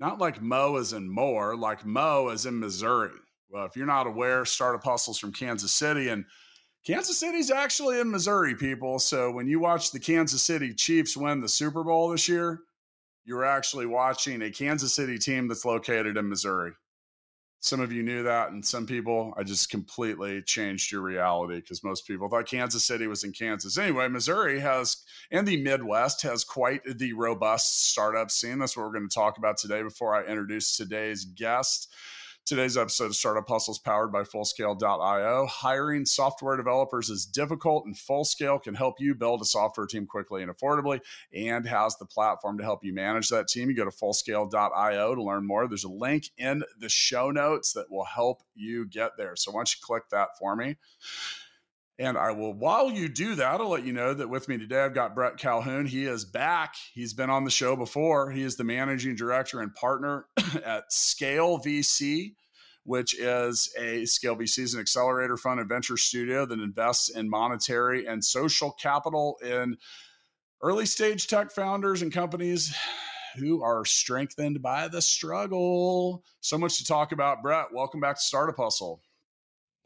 Not like Mo as in more, like Mo as in Missouri. Well, if you're not aware, Startup Hustle's from Kansas City, and Kansas City's actually in Missouri, people. So when you watch the Kansas City Chiefs win the Super Bowl this year, you're actually watching a Kansas City team that's located in Missouri. Some of you knew that, and some people, I just completely changed your reality because most people thought Kansas City was in Kansas. Anyway, Missouri has, and the Midwest has quite the robust startup scene. That's what we're going to talk about today before I introduce today's guest. Today's episode of Startup Hustle is powered by Fullscale.io. Hiring software developers is difficult, and Fullscale can help you build a software team quickly and affordably and has the platform to help you manage that team. You go to Fullscale.io to learn more. There's a link in the show notes that will help you get there. So don't you click that for me? And I will, while you do that, I'll let you know that with me today, I've got Brett Calhoun. He is back. He's been on the show before. He is the managing director and partner at Scale VC, which is a Scale VC is an accelerator fund and venture studio that invests in monetary and social capital in early stage tech founders and companies who are strengthened by the struggle. So much to talk about. Brett, welcome back to Startup Hustle.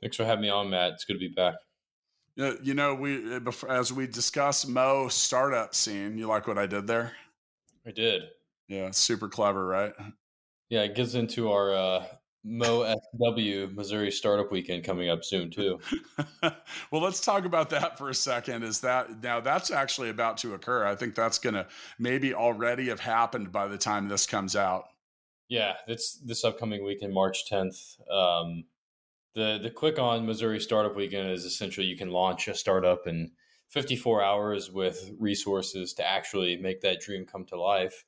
Thanks for having me on, Matt. It's good to be back. You know, we uh, as we discussed Mo startup scene. You like what I did there? I did. Yeah, super clever, right? Yeah, it gets into our uh, Mo SW Missouri Startup Weekend coming up soon too. well, let's talk about that for a second. Is that now that's actually about to occur? I think that's going to maybe already have happened by the time this comes out. Yeah, this this upcoming weekend, March 10th. Um, the the quick on Missouri Startup Weekend is essentially you can launch a startup in 54 hours with resources to actually make that dream come to life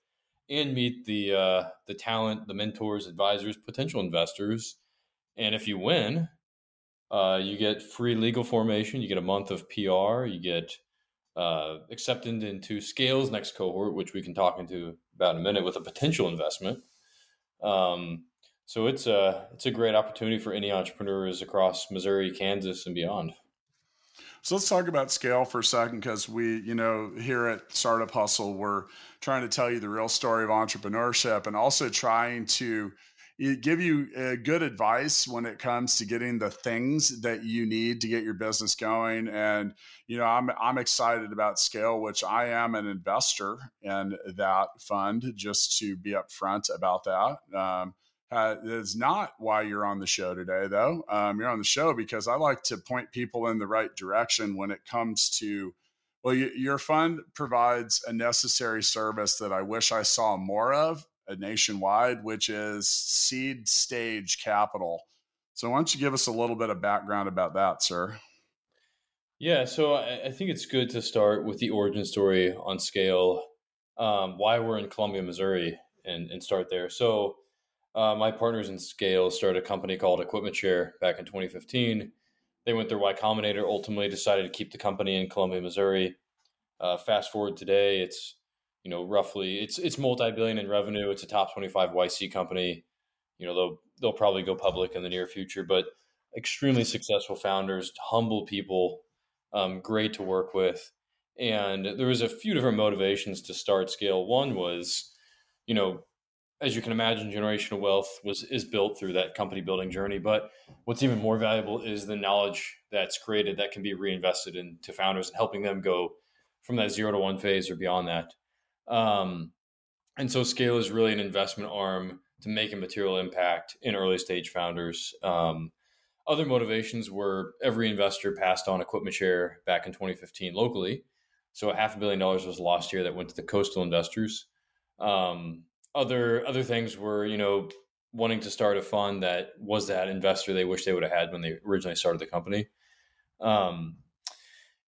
and meet the uh, the talent, the mentors, advisors, potential investors. And if you win, uh, you get free legal formation. You get a month of PR. You get uh, accepted into Scale's next cohort, which we can talk into about in a minute with a potential investment. Um, so it's a it's a great opportunity for any entrepreneurs across Missouri, Kansas, and beyond. So let's talk about scale for a second because we, you know, here at Startup Hustle, we're trying to tell you the real story of entrepreneurship and also trying to give you uh, good advice when it comes to getting the things that you need to get your business going. And you know, I'm I'm excited about Scale, which I am an investor in that fund. Just to be upfront about that. Um, uh, is not why you're on the show today, though. Um, you're on the show because I like to point people in the right direction when it comes to, well, you, your fund provides a necessary service that I wish I saw more of uh, nationwide, which is seed stage capital. So, why don't you give us a little bit of background about that, sir? Yeah, so I, I think it's good to start with the origin story on scale, um, why we're in Columbia, Missouri, and, and start there. So, uh, my partners in Scale started a company called Equipment Share back in 2015. They went through Y Combinator, ultimately decided to keep the company in Columbia, Missouri. Uh, fast forward today, it's you know roughly it's it's multi-billion in revenue. It's a top 25 YC company. You know they'll they'll probably go public in the near future, but extremely successful founders, humble people, um, great to work with. And there was a few different motivations to start Scale. One was, you know, as you can imagine, generational wealth was is built through that company building journey. But what's even more valuable is the knowledge that's created that can be reinvested into founders and helping them go from that zero to one phase or beyond that. Um, and so scale is really an investment arm to make a material impact in early stage founders. Um, other motivations were every investor passed on equipment share back in 2015 locally. So a half a billion dollars was lost here that went to the coastal investors. Um, other other things were, you know, wanting to start a fund that was that investor they wish they would have had when they originally started the company. Um,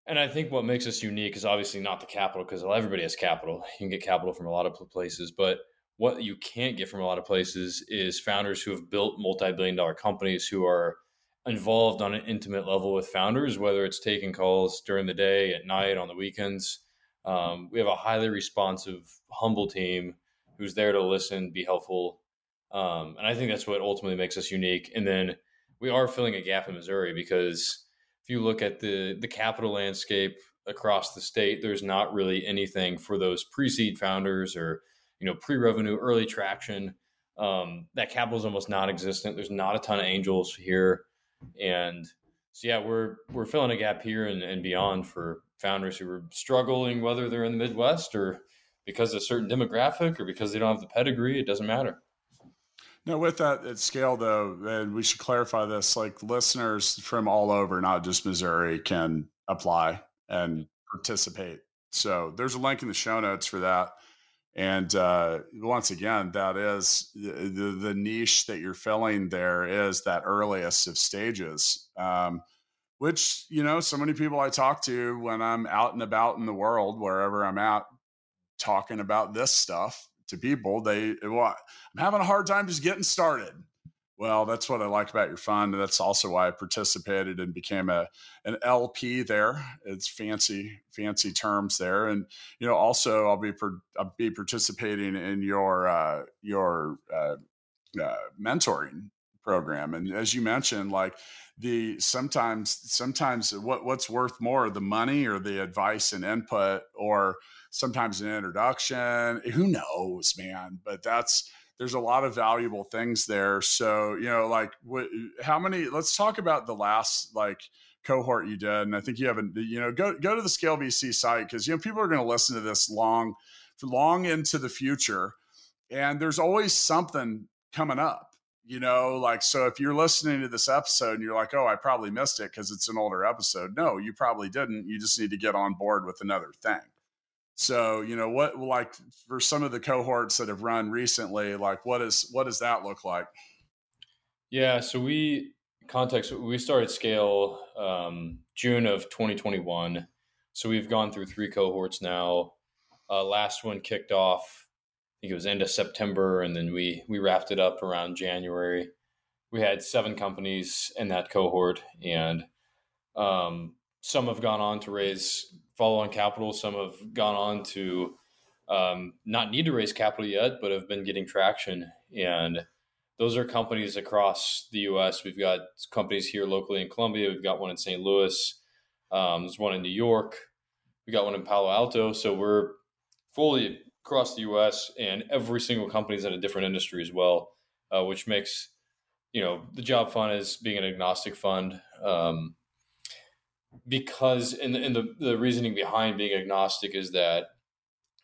and I think what makes us unique is obviously not the capital because everybody has capital. You can get capital from a lot of places, but what you can't get from a lot of places is founders who have built multi-billion dollar companies who are involved on an intimate level with founders, whether it's taking calls during the day, at night, on the weekends. Um, we have a highly responsive, humble team who's there to listen, be helpful. Um, and I think that's what ultimately makes us unique. And then we are filling a gap in Missouri because if you look at the the capital landscape across the state, there's not really anything for those pre-seed founders or you know pre-revenue, early traction. Um, that capital is almost non-existent. There's not a ton of angels here, and so yeah, we're we're filling a gap here and, and beyond for founders who are struggling, whether they're in the Midwest or because of a certain demographic or because they don't have the pedigree. It doesn't matter. Now, with that at scale, though, and we should clarify this: like listeners from all over, not just Missouri, can apply and participate. So there's a link in the show notes for that. And uh, once again, that is the, the, niche that you're filling. There is that earliest of stages, um, which you know, so many people I talk to when I'm out and about in the world, wherever I'm at, talking about this stuff to people. They, well, I'm having a hard time just getting started. Well, that's what I like about your fund. That's also why I participated and became a an LP there. It's fancy, fancy terms there, and you know, also I'll be I'll be participating in your uh, your uh, uh, mentoring program. And as you mentioned, like the sometimes sometimes what what's worth more, the money or the advice and input, or sometimes an introduction. Who knows, man? But that's there's a lot of valuable things there. So you know, like what, how many? Let's talk about the last like cohort you did, and I think you have a you know go go to the Scale VC site because you know people are going to listen to this long long into the future, and there's always something coming up you know like so if you're listening to this episode and you're like oh i probably missed it because it's an older episode no you probably didn't you just need to get on board with another thing so, you know, what like for some of the cohorts that have run recently, like what is what does that look like? Yeah, so we context we started scale um, June of 2021. So we've gone through three cohorts now. Uh, last one kicked off, think it was end of September, and then we we wrapped it up around January. We had seven companies in that cohort, and um, some have gone on to raise follow on capital. Some have gone on to um, not need to raise capital yet, but have been getting traction. And those are companies across the U.S. We've got companies here locally in Columbia. We've got one in St. Louis. Um, there's one in New York. We got one in Palo Alto. So we're fully across the U.S. and every single company is in a different industry as well, uh, which makes you know the job fund as being an agnostic fund. Um, because and the, the, the reasoning behind being agnostic is that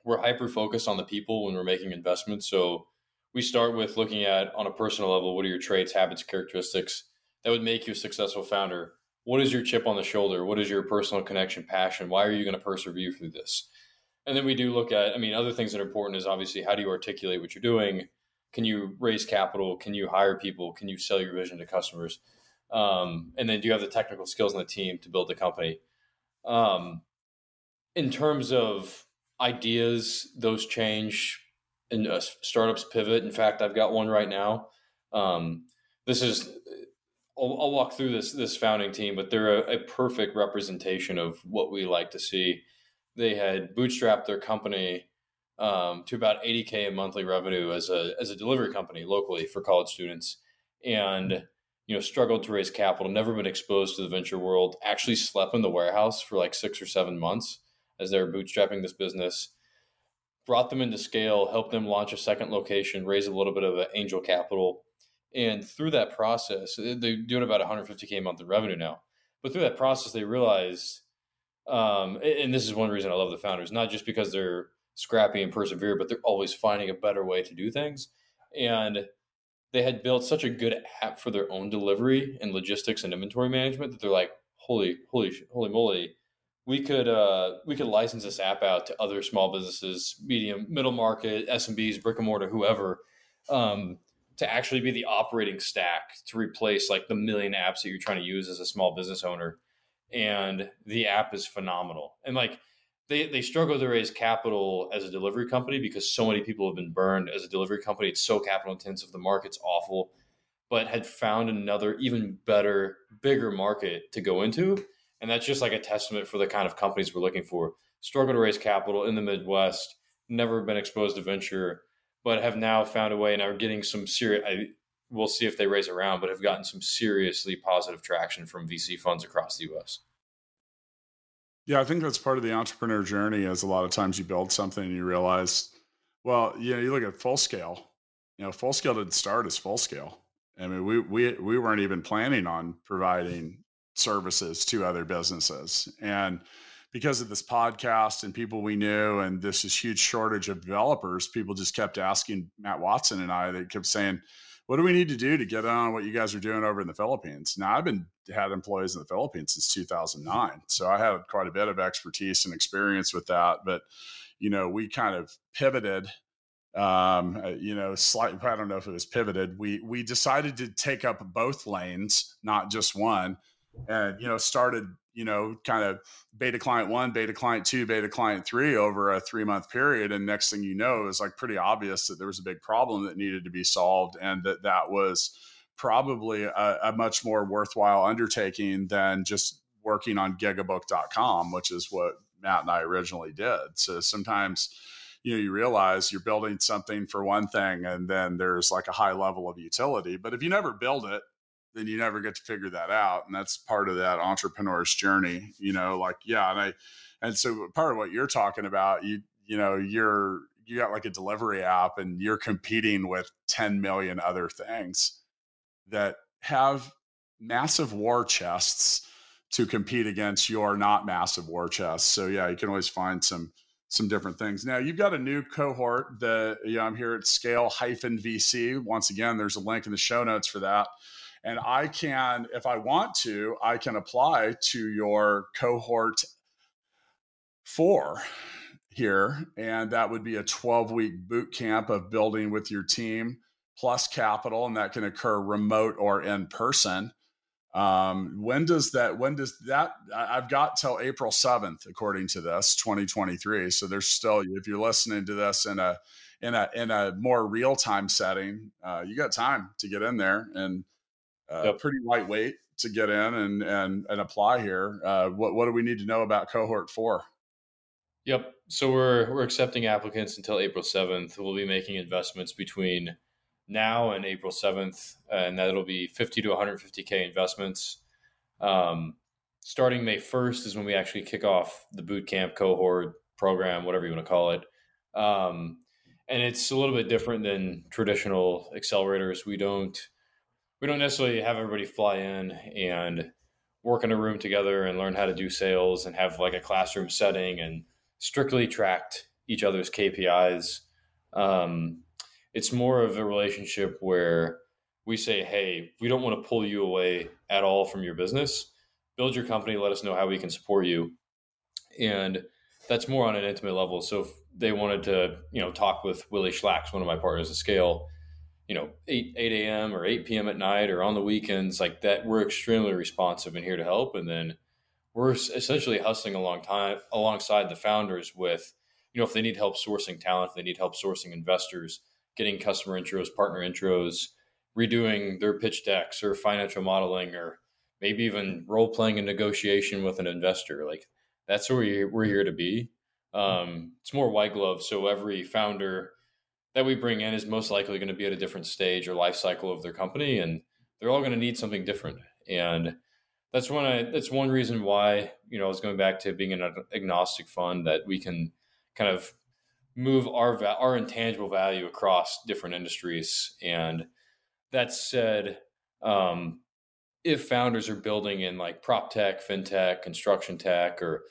we're hyper focused on the people when we're making investments. So we start with looking at on a personal level, what are your traits, habits, characteristics that would make you a successful founder? What is your chip on the shoulder? What is your personal connection, passion? Why are you going to persevere through this? And then we do look at, I mean, other things that are important is obviously how do you articulate what you're doing? Can you raise capital? Can you hire people? Can you sell your vision to customers? Um, and then do you have the technical skills in the team to build the company? Um, in terms of ideas, those change and uh, startups pivot. In fact, I've got one right now. Um, this is I'll, I'll, walk through this this founding team, but they're a, a, perfect representation of what we like to see. They had bootstrapped their company um, to about 80k in monthly revenue as a as a delivery company locally for college students, and you know, struggled to raise capital, never been exposed to the venture world, actually slept in the warehouse for like six or seven months as they were bootstrapping this business, brought them into scale, helped them launch a second location, raise a little bit of angel capital. And through that process, they're doing about 150K a month in revenue now. But through that process, they realized, um, and this is one reason I love the founders, not just because they're scrappy and persevere, but they're always finding a better way to do things. And they had built such a good app for their own delivery and logistics and inventory management that they're like, holy, holy, holy moly, we could uh, we could license this app out to other small businesses, medium, middle market, SMBs, brick and mortar, whoever, um, to actually be the operating stack to replace like the million apps that you're trying to use as a small business owner. And the app is phenomenal. And like they they struggle to raise capital as a delivery company because so many people have been burned as a delivery company. It's so capital intensive. The market's awful, but had found another even better, bigger market to go into and that's just like a testament for the kind of companies we're looking for. Struggle to raise capital in the Midwest, never been exposed to venture, but have now found a way and are getting some serious. We'll see if they raise around, but have gotten some seriously positive traction from VC funds across the US. Yeah, I think that's part of the entrepreneur journey. Is a lot of times you build something and you realize, well, you know, you look at full scale. You know, full scale didn't start as full scale. I mean, we we we weren't even planning on providing services to other businesses. And because of this podcast and people we knew and this is huge shortage of developers, people just kept asking Matt Watson and I, they kept saying, what do we need to do to get on what you guys are doing over in the Philippines? Now I've been had employees in the Philippines since 2009. So I had quite a bit of expertise and experience with that. But, you know, we kind of pivoted um, uh, you know, slightly, I don't know if it was pivoted. We, we decided to take up both lanes, not just one and you know started you know kind of beta client one beta client two beta client three over a three month period and next thing you know it was like pretty obvious that there was a big problem that needed to be solved and that that was probably a, a much more worthwhile undertaking than just working on gigabook.com which is what matt and i originally did. So sometimes you know you realize you're building something for one thing and then there's like a high level of utility but if you never build it then you never get to figure that out and that's part of that entrepreneur's journey you know like yeah and i and so part of what you're talking about you you know you're you got like a delivery app and you're competing with 10 million other things that have massive war chests to compete against your not massive war chests. So yeah you can always find some some different things. Now you've got a new cohort that you know i'm here at scale hyphen vc once again there's a link in the show notes for that and I can, if I want to, I can apply to your cohort four here. And that would be a 12 week boot camp of building with your team plus capital. And that can occur remote or in person. Um, when does that, when does that, I've got till April 7th, according to this 2023. So there's still, if you're listening to this in a, in a, in a more real time setting, uh, you got time to get in there and, uh, yep. pretty lightweight to get in and and and apply here. Uh, what what do we need to know about cohort four? Yep. So we're we're accepting applicants until April seventh. We'll be making investments between now and April seventh, and that'll be fifty to one hundred fifty k investments. Um, starting May first is when we actually kick off the boot camp cohort program, whatever you want to call it. Um, and it's a little bit different than traditional accelerators. We don't we don't necessarily have everybody fly in and work in a room together and learn how to do sales and have like a classroom setting and strictly tracked each other's KPIs. Um, it's more of a relationship where we say, hey, we don't want to pull you away at all from your business. Build your company, let us know how we can support you. And that's more on an intimate level. So if they wanted to, you know, talk with Willy Schlacks, one of my partners at Scale, you know 8 8 a.m or 8 p.m at night or on the weekends like that we're extremely responsive and here to help. And then we're essentially hustling along time alongside the founders with you know if they need help sourcing talent if they need help sourcing investors getting customer intros partner intros redoing their pitch decks or financial modeling or maybe even role playing a negotiation with an investor. Like that's where we're here to be. Um, it's more white glove. So every founder that we bring in is most likely going to be at a different stage or life cycle of their company, and they're all going to need something different. And that's one. I, that's one reason why you know I was going back to being an agnostic fund that we can kind of move our our intangible value across different industries. And that said, um, if founders are building in like prop tech, fintech, construction tech, or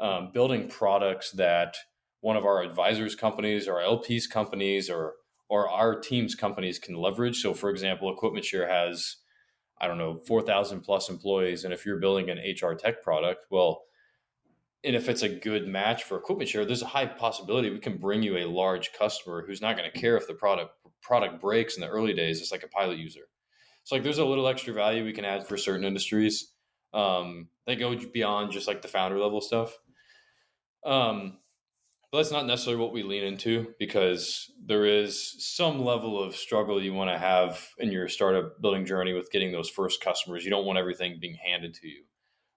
um, building products that one of our advisors companies or LPs companies or or our team's companies can leverage. So for example, EquipmentShare has I don't know, 4,000 plus employees and if you're building an HR tech product, well, and if it's a good match for equipment share, there's a high possibility we can bring you a large customer who's not going to care if the product product breaks in the early days. It's like a pilot user. So like there's a little extra value we can add for certain industries. Um, they go beyond just like the founder level stuff. Um, but that's not necessarily what we lean into because there is some level of struggle you want to have in your startup building journey with getting those first customers. You don't want everything being handed to you.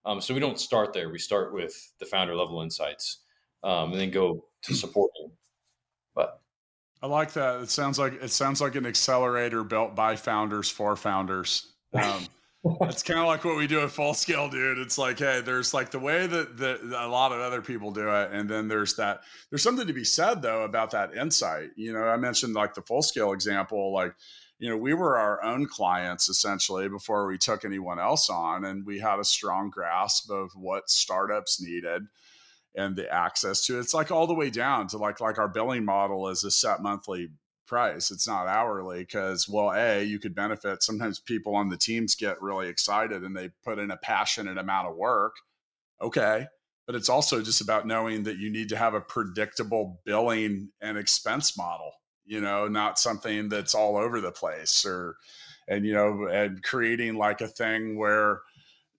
Um, so we don't start there. We start with the founder level insights um, and then go to supporting. But I like that. It sounds like it sounds like an accelerator built by founders for founders. Um, it's kind of like what we do at full scale, dude. It's like, hey, there's like the way that, that a lot of other people do it, and then there's that. There's something to be said though about that insight. You know, I mentioned like the full scale example, like you know, we were our own clients essentially before we took anyone else on, and we had a strong grasp of what startups needed and the access to it. It's like all the way down to like like our billing model is a set monthly price. It's not hourly because well, a you could benefit. Sometimes people on the teams get really excited and they put in a passionate amount of work. Okay, but it's also just about knowing that you need to have a predictable billing and expense model you know, not something that's all over the place or, and, you know, and creating like a thing where,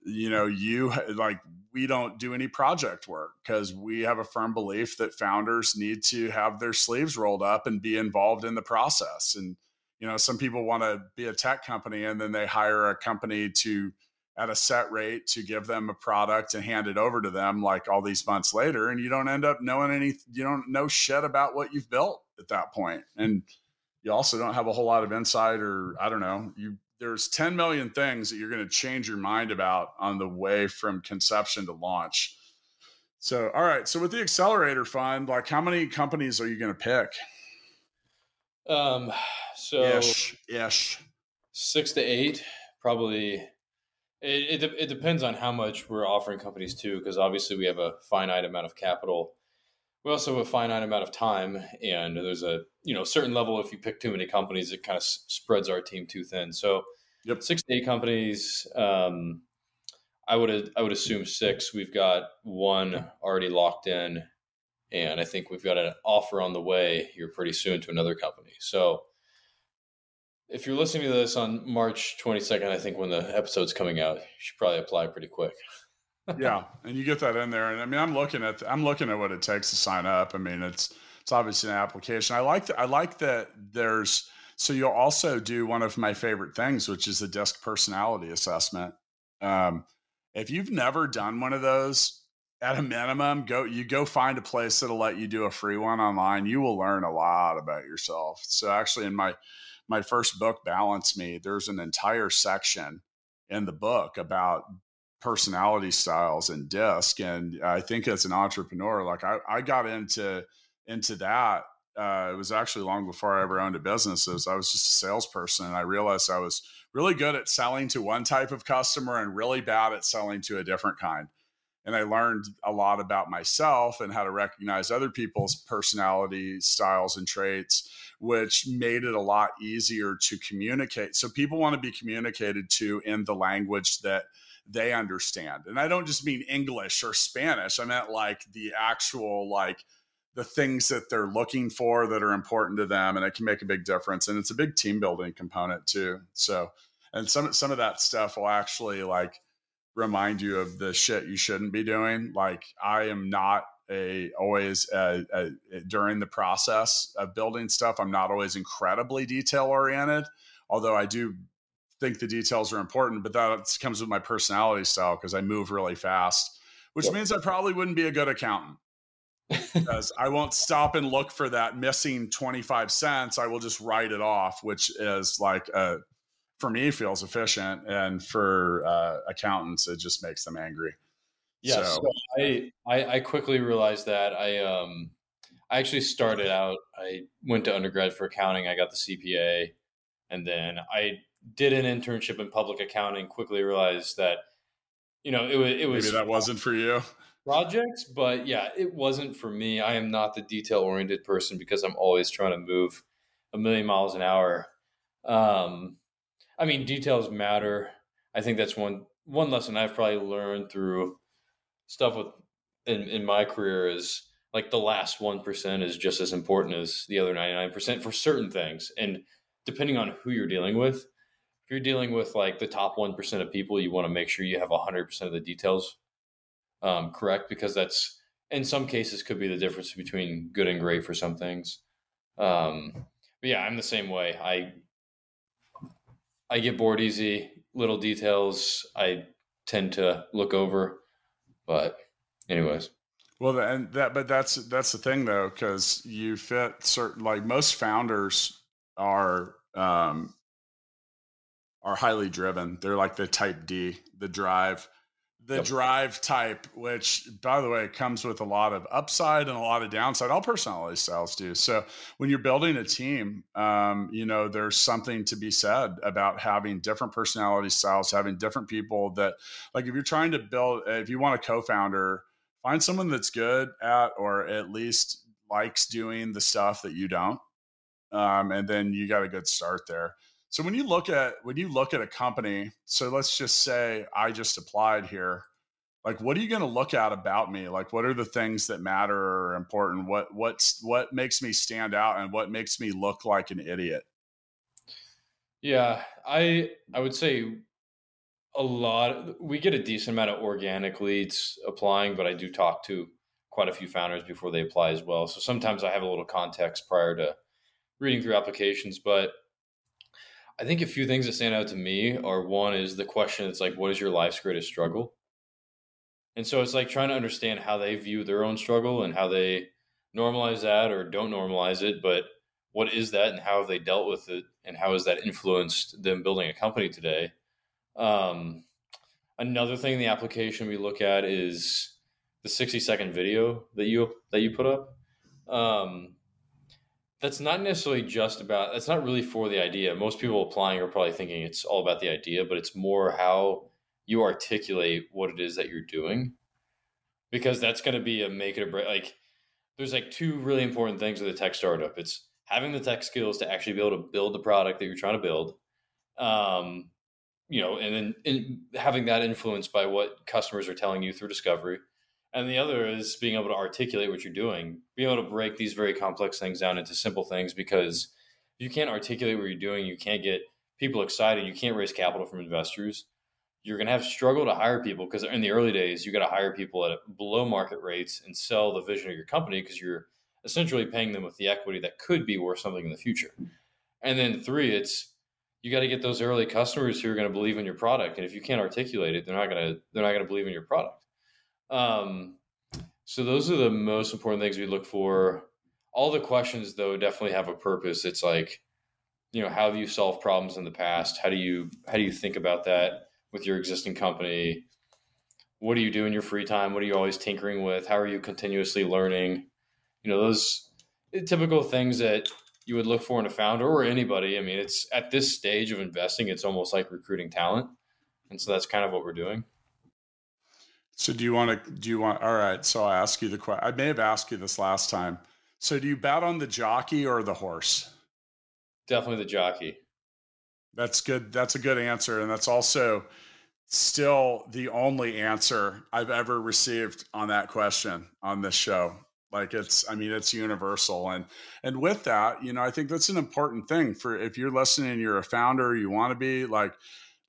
you know, you like, we don't do any project work because we have a firm belief that founders need to have their sleeves rolled up and be involved in the process. And, you know, some people want to be a tech company and then they hire a company to, at a set rate to give them a product and hand it over to them like all these months later and you don't end up knowing any you don't know shit about what you've built at that point. And you also don't have a whole lot of insight or I don't know, you there's 10 million things that you're going to change your mind about on the way from conception to launch. So, all right. So with the accelerator fund, like how many companies are you going to pick? Um, so ish, ish. six to eight, probably. It, it, it depends on how much we're offering companies too, because obviously we have a finite amount of capital we also have a finite amount of time and there's a you know certain level if you pick too many companies it kind of s- spreads our team too thin so yep. six to eight companies um, i would i would assume six we've got one already locked in and i think we've got an offer on the way here pretty soon to another company so if you're listening to this on march 22nd i think when the episode's coming out you should probably apply pretty quick yeah, and you get that in there, and I mean, I'm looking at I'm looking at what it takes to sign up. I mean, it's it's obviously an application. I like that. I like that. There's so you'll also do one of my favorite things, which is the disc personality assessment. Um, if you've never done one of those, at a minimum, go you go find a place that'll let you do a free one online. You will learn a lot about yourself. So actually, in my my first book, Balance Me, there's an entire section in the book about personality styles and disc and i think as an entrepreneur like i, I got into into that uh, it was actually long before i ever owned a business as i was just a salesperson and i realized i was really good at selling to one type of customer and really bad at selling to a different kind and i learned a lot about myself and how to recognize other people's personality styles and traits which made it a lot easier to communicate so people want to be communicated to in the language that they understand. And I don't just mean English or Spanish. I meant like the actual like the things that they're looking for that are important to them and it can make a big difference and it's a big team building component too. So and some some of that stuff will actually like remind you of the shit you shouldn't be doing. Like I am not a always during the process of building stuff i'm not always incredibly detail oriented although i do think the details are important, but that comes with my personality style because I move really fast, which yep. means I probably wouldn't be a good accountant because I won't stop and look for that missing 25 cents. I will just write it off, which is like, a, for me, feels efficient. And for uh, accountants, it just makes them angry. Yeah. So, so I, I, I, quickly realized that I, um, I actually started out, I went to undergrad for accounting. I got the CPA and then I did an internship in public accounting, quickly realized that, you know, it was, it was maybe that wasn't for you projects, but yeah, it wasn't for me. I am not the detail oriented person because I'm always trying to move a million miles an hour. Um, I mean, details matter. I think that's one, one lesson I've probably learned through stuff with in in my career is like the last 1% is just as important as the other 99% for certain things and depending on who you're dealing with if you're dealing with like the top 1% of people you want to make sure you have 100% of the details um, correct? Because that's in some cases could be the difference between good and great for some things. Um, but yeah i'm the same way. I i get bored easy. Little details i tend to look over. But anyways. Well, and that, but that's that's the thing though, because you fit certain like most founders are um, are highly driven. They're like the type D, the drive, the yep. drive type, which by the way comes with a lot of upside and a lot of downside. All personality styles do. So when you're building a team, um, you know, there's something to be said about having different personality styles, having different people that, like, if you're trying to build, if you want a co-founder find someone that's good at or at least likes doing the stuff that you don't um, and then you got a good start there so when you look at when you look at a company so let's just say i just applied here like what are you going to look at about me like what are the things that matter or important what what's what makes me stand out and what makes me look like an idiot yeah i i would say a lot. We get a decent amount of organic leads applying, but I do talk to quite a few founders before they apply as well. So sometimes I have a little context prior to reading through applications. But I think a few things that stand out to me are one is the question it's like, what is your life's greatest struggle? And so it's like trying to understand how they view their own struggle and how they normalize that or don't normalize it. But what is that and how have they dealt with it and how has that influenced them building a company today? Um, another thing in the application we look at is the 60 second video that you that you put up. Um, that's not necessarily just about that's not really for the idea. Most people applying are probably thinking it's all about the idea but it's more how you articulate what it is that you're doing. Because that's going to be a make it or break like there's like two really important things with a tech startup. It's having the tech skills to actually be able to build the product that you're trying to build um, you know, and then in having that influenced by what customers are telling you through discovery. And the other is being able to articulate what you're doing, being able to break these very complex things down into simple things because you can't articulate what you're doing, you can't get people excited, you can't raise capital from investors. You're going to have struggle to hire people because in the early days, you got to hire people at below market rates and sell the vision of your company because you're essentially paying them with the equity that could be worth something in the future. And then three, it's you got to get those early customers who are going to believe in your product and if you can't articulate it they're not going to they're not going to believe in your product um, so those are the most important things we look for. All the questions though definitely have a purpose. It's like you know how have you solved problems in the past? How do you how do you think about that with your existing company? What do you do in your free time? What are you always tinkering with? How are you continuously learning? You know those typical things that you would look for in a founder or anybody. I mean, it's at this stage of investing, it's almost like recruiting talent. And so that's kind of what we're doing. So do you want to, do you want, all right. So I ask you the question, I may have asked you this last time. So do you bet on the jockey or the horse? Definitely the jockey. That's good. That's a good answer. And that's also still the only answer I've ever received on that question on this show like it's i mean it's universal and and with that you know i think that's an important thing for if you're listening you're a founder you want to be like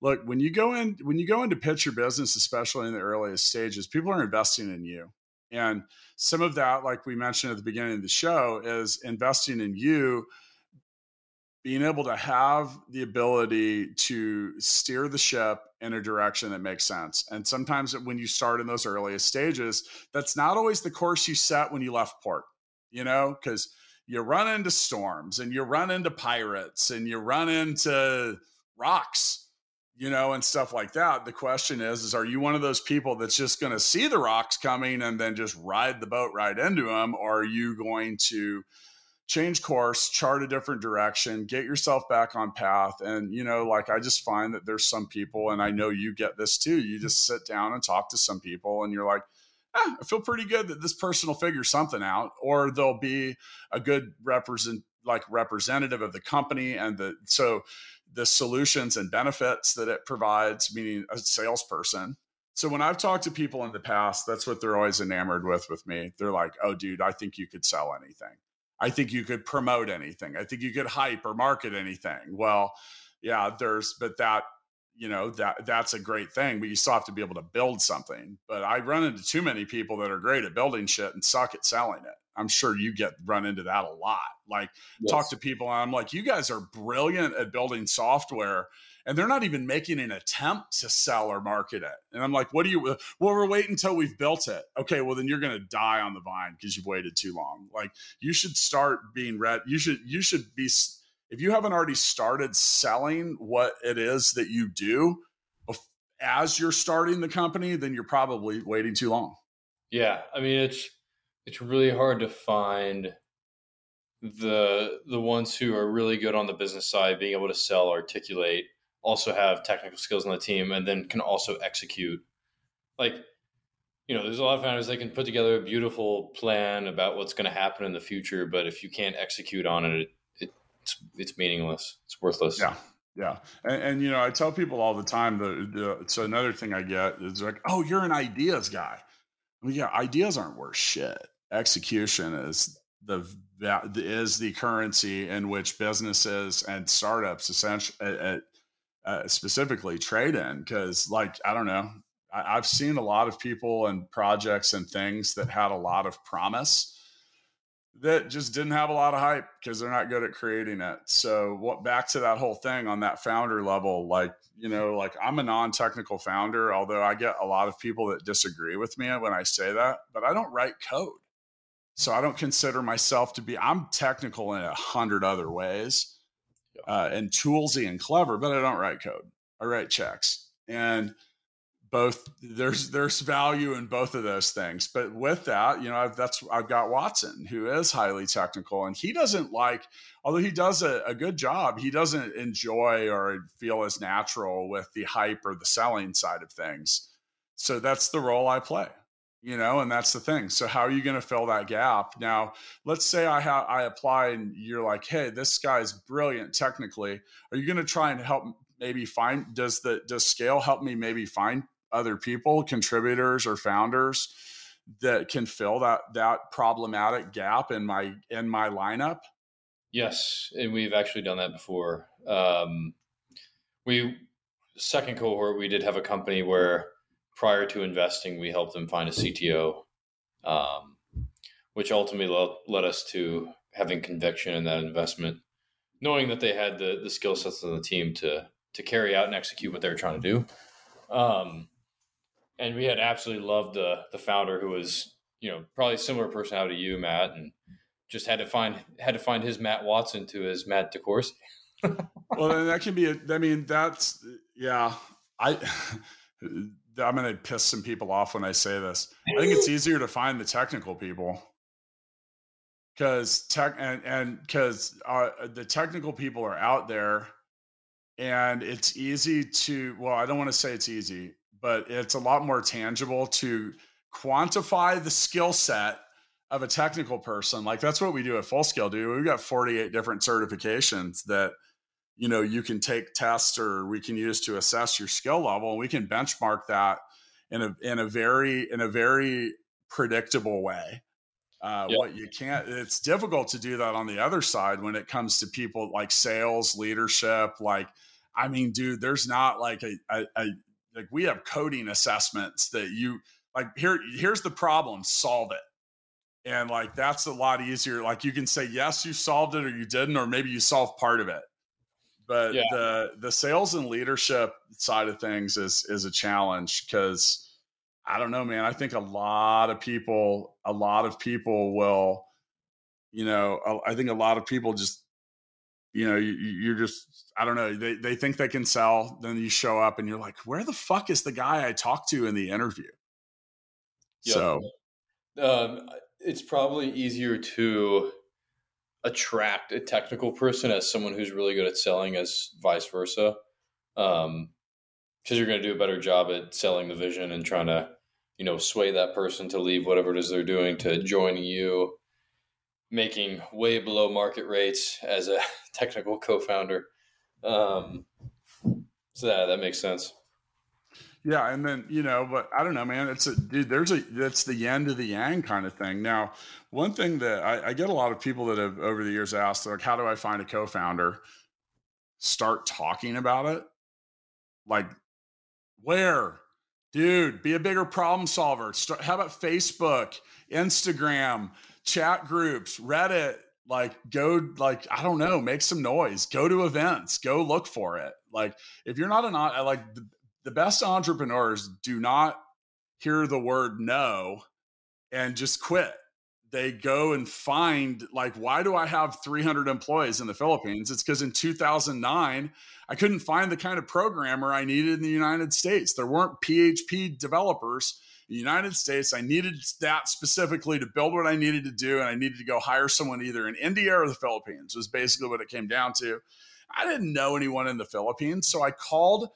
look when you go in when you go into pitch your business especially in the earliest stages people are investing in you and some of that like we mentioned at the beginning of the show is investing in you being able to have the ability to steer the ship in a direction that makes sense. And sometimes when you start in those earliest stages, that's not always the course you set when you left port, you know, because you run into storms and you run into pirates and you run into rocks you know and stuff like that the question is is are you one of those people that's just going to see the rocks coming and then just ride the boat right into them or are you going to change course, chart a different direction, get yourself back on path. And, you know, like I just find that there's some people, and I know you get this too. You just sit down and talk to some people, and you're like, eh, I feel pretty good that this person will figure something out, or they'll be a good represent like representative of the company and the so the solutions and benefits that it provides, meaning a salesperson So when I've talked to people in the past, that's what they're always enamored with with me. They're like, "Oh, dude, I think you could sell anything. I think you could promote anything. I think you could hype or market anything." Well, yeah, there's, but that you know that that's a great thing but you still have to be able to build something but i run into too many people that are great at building shit and suck at selling it i'm sure you get run into that a lot like yes. talk to people and i'm like you guys are brilliant at building software and they're not even making an attempt to sell or market it and i'm like what do you uh, well we're waiting until we've built it okay well then you're going to die on the vine because you've waited too long like you should start being read you should you should be if you haven't already started selling what it is that you do as you're starting the company, then you're probably waiting too long. Yeah, I mean it's it's really hard to find the the ones who are really good on the business side, being able to sell, articulate, also have technical skills on the team, and then can also execute. Like, you know, there's a lot of founders that can put together a beautiful plan about what's going to happen in the future, but if you can't execute on it, it's it's meaningless. It's worthless. Yeah. Yeah, and, and, you know, I tell people all the time. that so another thing I get is like, "Oh, you're an ideas guy." Well, yeah, ideas aren't worth shit. Execution is the is the currency in which businesses and startups essentially uh, uh, specifically trade in. Because, like, I don't know, I, I've seen a lot of people and projects and things that had a lot of promise that just didn't have a lot of hype because they're not good at creating it. So what back to that whole thing on that founder level, like, you know, like I'm a non-technical founder, although I get a lot of people that disagree with me when I say that, but I don't write code. So I don't consider myself to be I'm technical in a hundred other ways. Uh, and toolsy and clever, but I don't write code. I write checks. And both there's there's value in both of those things but with that you know I've, that's i've got watson who is highly technical and he doesn't like although he does a, a, good job he doesn't enjoy or feel as natural with the hype or the selling side of things so that's the role i play you know and that's the thing so how are you going to fill that gap now let's say i have i apply and you're like hey this guy's brilliant technically are you going to try and help maybe find does the does scale help me maybe find other people, contributors or founders that can fill that that problematic gap in my in my lineup? Yes, and we've actually done that before. Um, we second cohort we did have a company where prior to investing we helped them find a CTO, um, which ultimately led, led us to having conviction in that investment, knowing that they had the the skill sets on the team to to carry out and execute what they were trying to do. Um, and we had absolutely loved the the founder who was you know probably similar personality to you, Matt, and just had to find had to find his Matt Watson to his Matt DeCoursey. well, that can be. A, I mean, that's yeah. I I'm going to piss some people off when I say this. I think it's easier to find the technical people because tech and and because uh, the technical people are out there, and it's easy to. Well, I don't want to say it's easy but it's a lot more tangible to quantify the skill set of a technical person. Like that's what we do at Full Scale. Do we've got 48 different certifications that you know you can take tests or we can use to assess your skill level, and we can benchmark that in a in a very in a very predictable way. Uh, yep. What you can't, it's difficult to do that on the other side when it comes to people like sales, leadership. Like, I mean, dude, there's not like a, a, a like we have coding assessments that you like here here's the problem solve it and like that's a lot easier like you can say yes you solved it or you didn't or maybe you solved part of it but yeah. the the sales and leadership side of things is is a challenge because i don't know man i think a lot of people a lot of people will you know i think a lot of people just you know, you, you're just, I don't know, they, they think they can sell. Then you show up and you're like, where the fuck is the guy I talked to in the interview? Yep. So um, it's probably easier to attract a technical person as someone who's really good at selling as vice versa. Um, because you're going to do a better job at selling the vision and trying to, you know, sway that person to leave whatever it is they're doing to joining you making way below market rates as a technical co-founder. Um, so that that makes sense. Yeah, and then you know, but I don't know, man. It's a dude. There's a that's the yin to the yang kind of thing. Now, one thing that I, I get a lot of people that have over the years asked, like, how do I find a co-founder? Start talking about it. Like, where, dude? Be a bigger problem solver. Start, how about Facebook, Instagram, chat groups, Reddit? Like, go, like, I don't know, make some noise. Go to events. Go look for it. Like, if you're not an like the best entrepreneurs do not hear the word no and just quit. They go and find, like, why do I have 300 employees in the Philippines? It's because in 2009, I couldn't find the kind of programmer I needed in the United States. There weren't PHP developers in the United States. I needed that specifically to build what I needed to do. And I needed to go hire someone either in India or the Philippines, was basically what it came down to. I didn't know anyone in the Philippines. So I called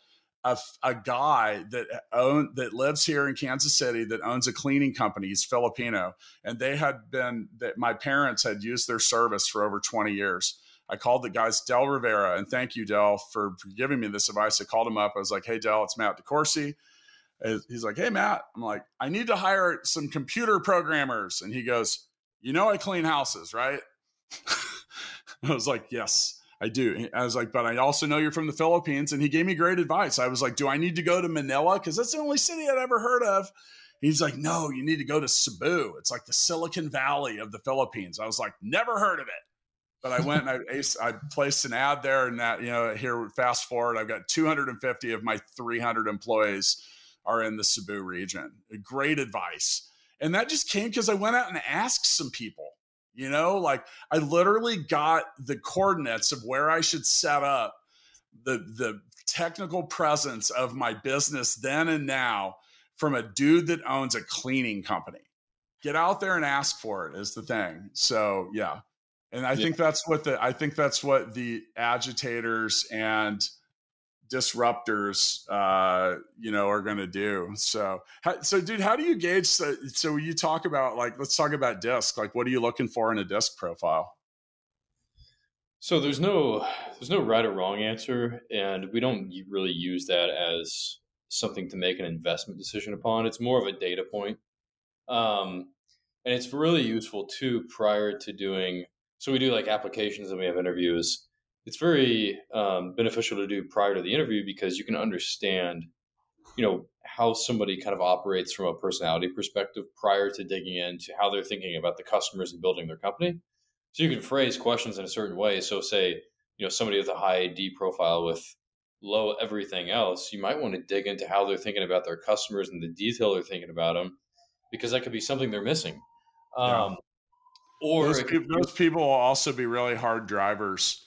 a, a guy that own that lives here in Kansas City that owns a cleaning company. He's Filipino, and they had been that my parents had used their service for over 20 years. I called the guys Del Rivera, and thank you, Del, for, giving me this advice. I called him up. I was like, "Hey, Del, it's Matt DeCoursey." He's like, "Hey, Matt." I'm like, "I need to hire some computer programmers," and he goes, "You know, I clean houses, right?" I was like, "Yes." I do. I was like, but I also know you're from the Philippines. And he gave me great advice. I was like, do I need to go to Manila? Because that's the only city I'd ever heard of. He's like, no, you need to go to Cebu. It's like the Silicon Valley of the Philippines. I was like, never heard of it. But I went and I, I placed an ad there, and that, you know, here, fast forward, I've got 250 of my 300 employees are in the Cebu region. Great advice. And that just came because I went out and asked some people you know, like I literally got the coordinates of where I should set up the the technical presence of my business then and now from a dude that owns a cleaning company. Get out there and ask for it is the thing. So, yeah. And I yeah. think that's what the I think that's what the agitators and disruptors uh you know are going to do. So so dude how do you gauge so, so you talk about like let's talk about disc. Like what are you looking for in a disc profile? So there's no there's no right or wrong answer and we don't really use that as something to make an investment decision upon. It's more of a data point. Um and it's really useful too prior to doing so we do like applications and we have interviews it's very um, beneficial to do prior to the interview because you can understand, you know, how somebody kind of operates from a personality perspective prior to digging into how they're thinking about the customers and building their company. So you can phrase questions in a certain way. So say, you know, somebody with a high D profile with low everything else, you might want to dig into how they're thinking about their customers and the detail they're thinking about them, because that could be something they're missing. Um, yeah. Or those, those people will also be really hard drivers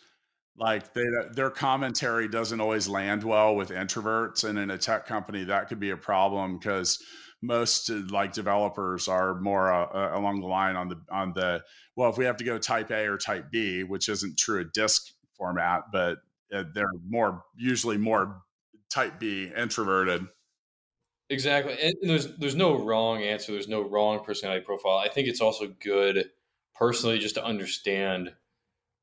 like they, their commentary doesn't always land well with introverts and in a tech company that could be a problem because most uh, like developers are more uh, uh, along the line on the on the well if we have to go type a or type b which isn't true a DISC format but uh, they're more usually more type b introverted. Exactly and there's there's no wrong answer there's no wrong personality profile. I think it's also good personally just to understand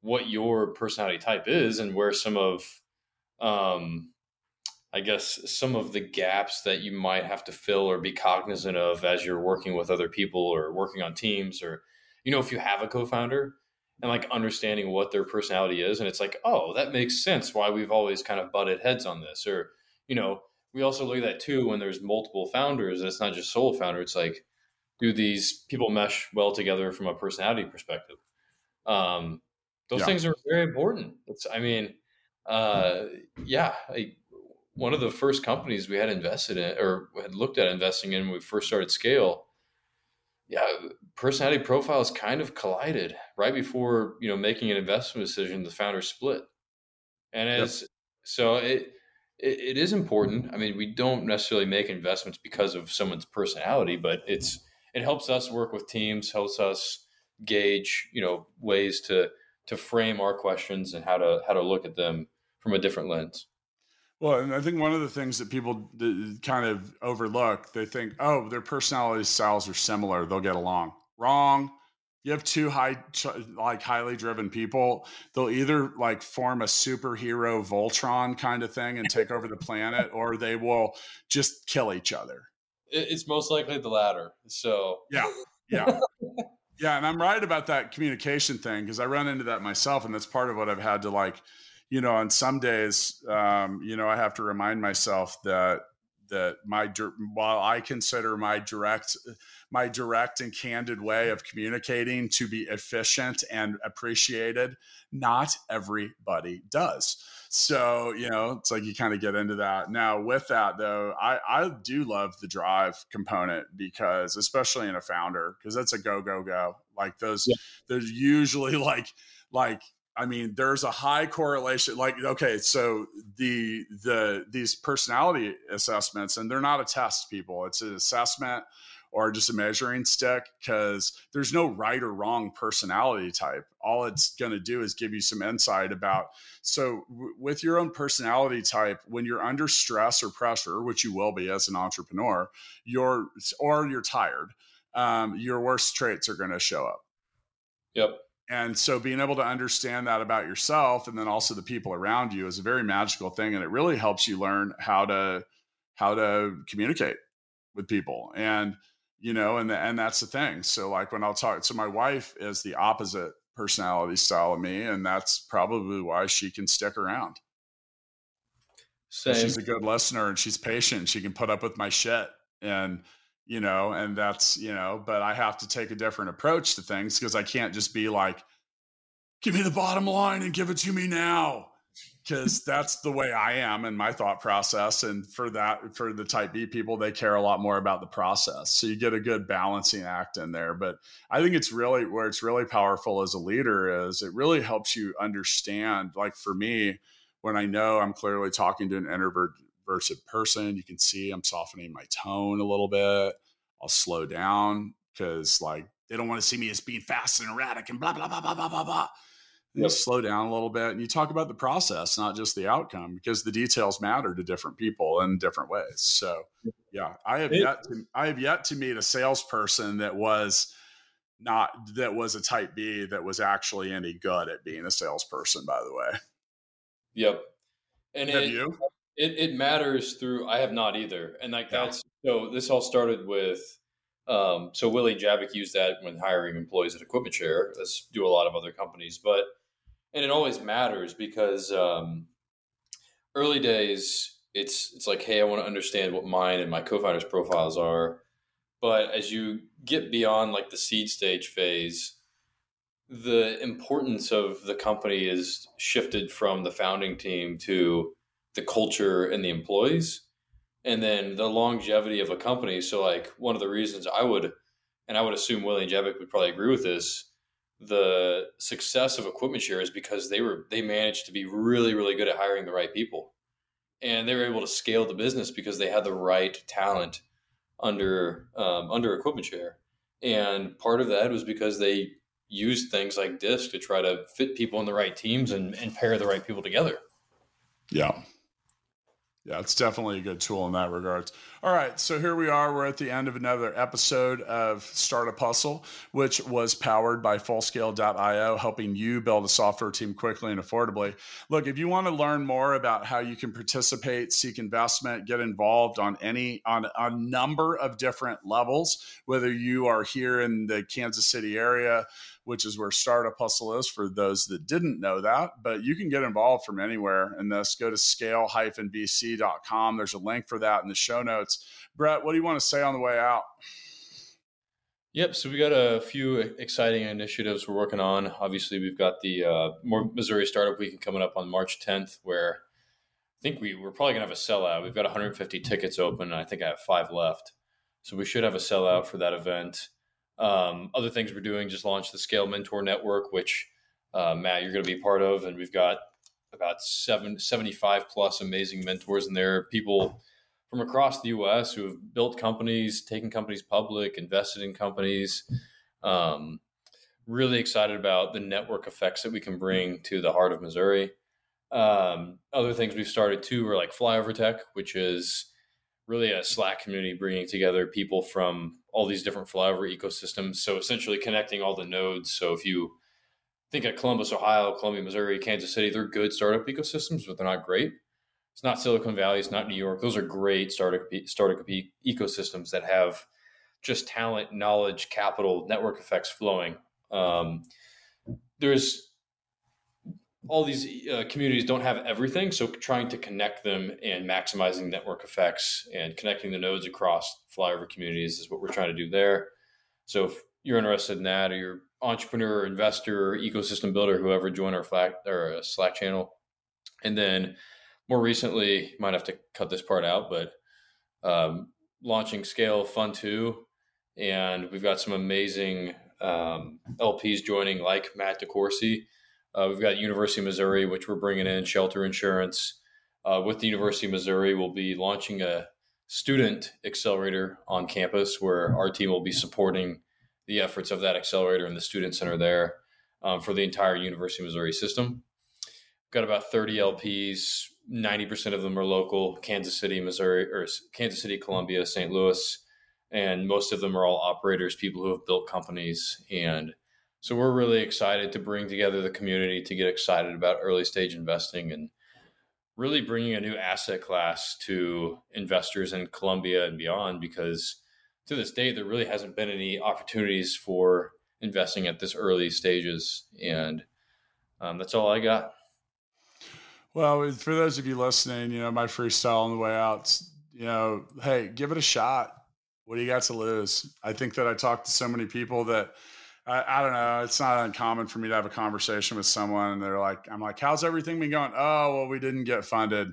what your personality type is and where some of um I guess some of the gaps that you might have to fill or be cognizant of as you're working with other people or working on teams or you know if you have a co-founder and like understanding what their personality is and it's like oh that makes sense why we've always kind of butted heads on this. Or you know we also look at that too when there's multiple founders and it's not just sole founder it's like do these people mesh well together from a personality perspective? Um, those yeah. things are very important. It's, I mean, uh, yeah, I, one of the first companies we had invested in or had looked at investing in when we first started Scale, yeah, personality profiles kind of collided right before you know making an investment decision. The founders split, and as yep. so it, it it is important. I mean, we don't necessarily make investments because of someone's personality, but it's it helps us work with teams, helps us gauge you know ways to to frame our questions and how to how to look at them from a different lens. Well, and I think one of the things that people kind of overlook, they think, oh, their personality styles are similar, they'll get along. Wrong. you have two high like highly driven people they'll either like form a superhero voltron kind of thing and take over the planet or they will just kill each other it's most likely the latter so yeah yeah yeah and i'm right about that communication thing because i run into that myself and that's part of what i've had to like you know on some days um, you know i have to remind myself that that my while I consider my direct my direct and candid way of communicating to be efficient and appreciated, not everybody does. So, you know, it's like you kind of get into that. Now, with that though, I, I do love the drive component because especially in a founder, because that's a go, go, go. Like those, yeah. there's usually like like I mean, there's a high correlation. Like, okay, so the the these personality assessments, and they're not a test, people. It's an assessment or just a measuring stick because there's no right or wrong personality type. All it's going to do is give you some insight about. So, w- with your own personality type, when you're under stress or pressure, which you will be as an entrepreneur, you're or you're tired, um, your worst traits are going to show up. Yep. And so being able to understand that about yourself and then also the people around you is a very magical thing and it really helps you learn how to how to communicate with people. And you know, and the, and that's the thing. So like when I'll talk so my wife is the opposite personality style of me and that's probably why she can stick around. Same. She's a good listener and she's patient. She can put up with my shit and you know, and that's, you know, but I have to take a different approach to things because I can't just be like, give me the bottom line and give it to me now. Because that's the way I am in my thought process. And for that, for the type B people, they care a lot more about the process. So you get a good balancing act in there. But I think it's really where it's really powerful as a leader is it really helps you understand, like for me, when I know I'm clearly talking to an introvert introverted person. You can see I'm softening my tone a little bit. I'll slow down because like they don't want to see me as being fast and erratic and blah blah blah blah blah blah blah. Yep. You slow down a little bit and you talk about the process, not just the outcome, because the details matter to different people in different ways. So, yeah, I have yet to I have yet to meet a salesperson that was not that was a type B that was actually any good at being a salesperson. By the way. Yep. And have it, you? It, it matters through. I have not either, and like yeah. that's so. This all started with. Um, so Willy Jabbok used that when hiring employees at Equipment Share, as do a lot of other companies. But and it always matters because um, early days, it's it's like, hey, I want to understand what mine and my co-founders' profiles are. But as you get beyond like the seed stage phase, the importance of the company is shifted from the founding team to the culture and the employees and then the longevity of a company so like one of the reasons i would and i would assume william Jabbok would probably agree with this the success of equipment share is because they were they managed to be really really good at hiring the right people. And they were able to scale the business because they had the right talent under um, under equipment share. And part of that was because they used things like disc to try to fit people in the right teams and, and pair the right people together. Yeah yeah, it's definitely a good tool in that regards. All right, so here we are. We're at the end of another episode of Startup Hustle, which was powered by Fullscale.io, helping you build a software team quickly and affordably. Look, if you want to learn more about how you can participate, seek investment, get involved on any on a number of different levels, whether you are here in the Kansas City area which is where Startup Hustle is for those that didn't know that. But you can get involved from anywhere in this. Go to scale-vc.com. There's a link for that in the show notes. Brett, what do you want to say on the way out? Yep. So we got a few exciting initiatives we're working on. Obviously, we've got the uh, Missouri Startup Weekend coming up on March 10th, where I think we we're probably gonna have a sellout. We've got 150 tickets open, and I think I have five left. So we should have a sellout for that event. Um, other things we're doing just launched the Scale Mentor Network, which uh, Matt, you're going to be part of, and we've got about seven, 75 plus amazing mentors in there. People from across the U.S. who have built companies, taken companies public, invested in companies. Um, really excited about the network effects that we can bring to the heart of Missouri. Um, other things we've started too are like Flyover Tech, which is really a Slack community bringing together people from all these different flyover ecosystems. So essentially connecting all the nodes. So if you think of Columbus, Ohio, Columbia, Missouri, Kansas City, they're good startup ecosystems, but they're not great. It's not Silicon Valley, it's not New York. Those are great startup startup ecosystems that have just talent, knowledge, capital, network effects flowing. Um, there's all these uh, communities don't have everything, so trying to connect them and maximizing network effects and connecting the nodes across flyover communities is what we're trying to do there. So if you're interested in that, or you're entrepreneur, investor, ecosystem builder, whoever, join our Slack Slack channel. And then more recently, might have to cut this part out, but um, launching Scale Fund Two, and we've got some amazing um, LPs joining, like Matt DeCoursey uh, we've got University of Missouri, which we're bringing in shelter insurance. Uh, with the University of Missouri, we'll be launching a student accelerator on campus where our team will be supporting the efforts of that accelerator and the student center there um, for the entire University of Missouri system. We've got about 30 LPs. 90% of them are local, Kansas City, Missouri, or Kansas City, Columbia, St. Louis. And most of them are all operators, people who have built companies and so we're really excited to bring together the community to get excited about early stage investing and really bringing a new asset class to investors in Columbia and beyond because to this day there really hasn't been any opportunities for investing at this early stages and um, that's all I got. Well, for those of you listening, you know, my freestyle on the way out, you know, hey, give it a shot. What do you got to lose? I think that I talked to so many people that I, I, don't know. It's not uncommon for me to have a conversation with someone and they're like, I'm like, how's everything been going? Oh, well, we didn't get funded.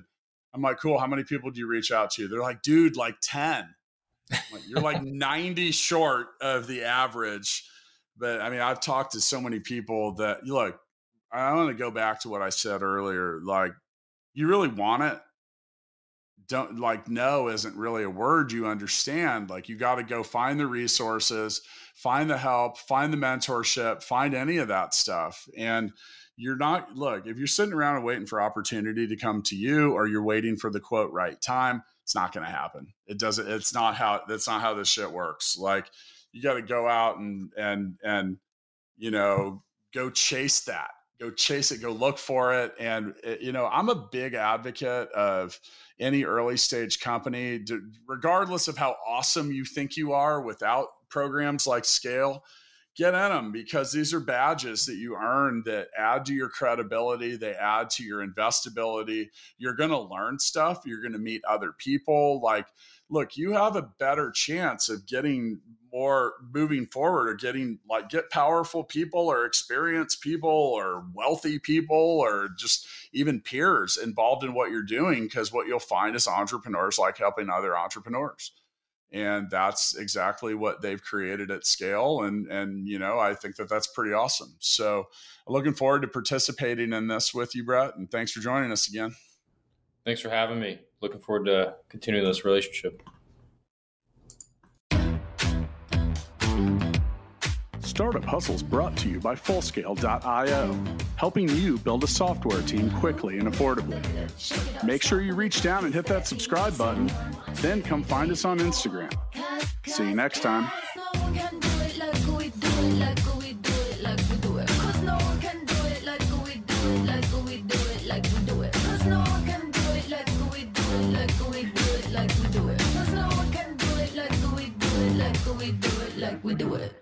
I'm like, cool. How many people do you reach out to? They're like, dude, like 10. Like, You're like 90 short of the average. But I mean, I've talked to so many people that, look, I want to go back to what I said earlier. Like, you really want it don't like no isn't really a word you understand like you got to go find the resources find the help find the mentorship find any of that stuff and you're not look if you're sitting around and waiting for opportunity to come to you or you're waiting for the quote right time it's not going to happen. It doesn't it's not how that's not how this shit works. Like you got to go out and and and you know go chase that go chase it go look for it and eh, you know i'm a big advocate of any early stage company, regardless of how awesome you think you are without programs like Scale, get in them because these are badges that you earn that add to your credibility, they add to your investability. You're going to learn stuff, you're going to meet other people. Like, look, you have a better chance of getting more moving forward or getting like get powerful people or experienced people or wealthy people or just even peers involved in what you're doing because what you'll find is entrepreneurs like helping other entrepreneurs. And that's exactly what they've created at scale and and you know i think that that's pretty awesome. So looking forward to participating in this with you brett and thanks for joining us again thanks for having me looking forward to continuing this relationship Startup Hustles brought to you by Fullscale.io, helping you build a software team quickly and affordably. Make sure you reach down and hit that subscribe button, then come find us on Instagram. See you next time. We do it.